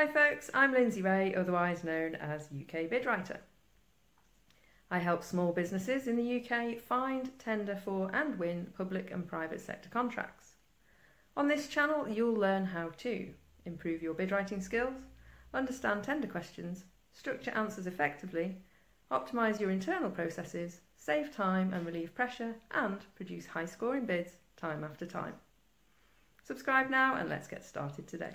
Hi folks, I'm Lindsay Ray, otherwise known as UK Bidwriter. I help small businesses in the UK find, tender for and win public and private sector contracts. On this channel you'll learn how to improve your bid writing skills, understand tender questions, structure answers effectively, optimise your internal processes, save time and relieve pressure, and produce high scoring bids time after time. Subscribe now and let's get started today.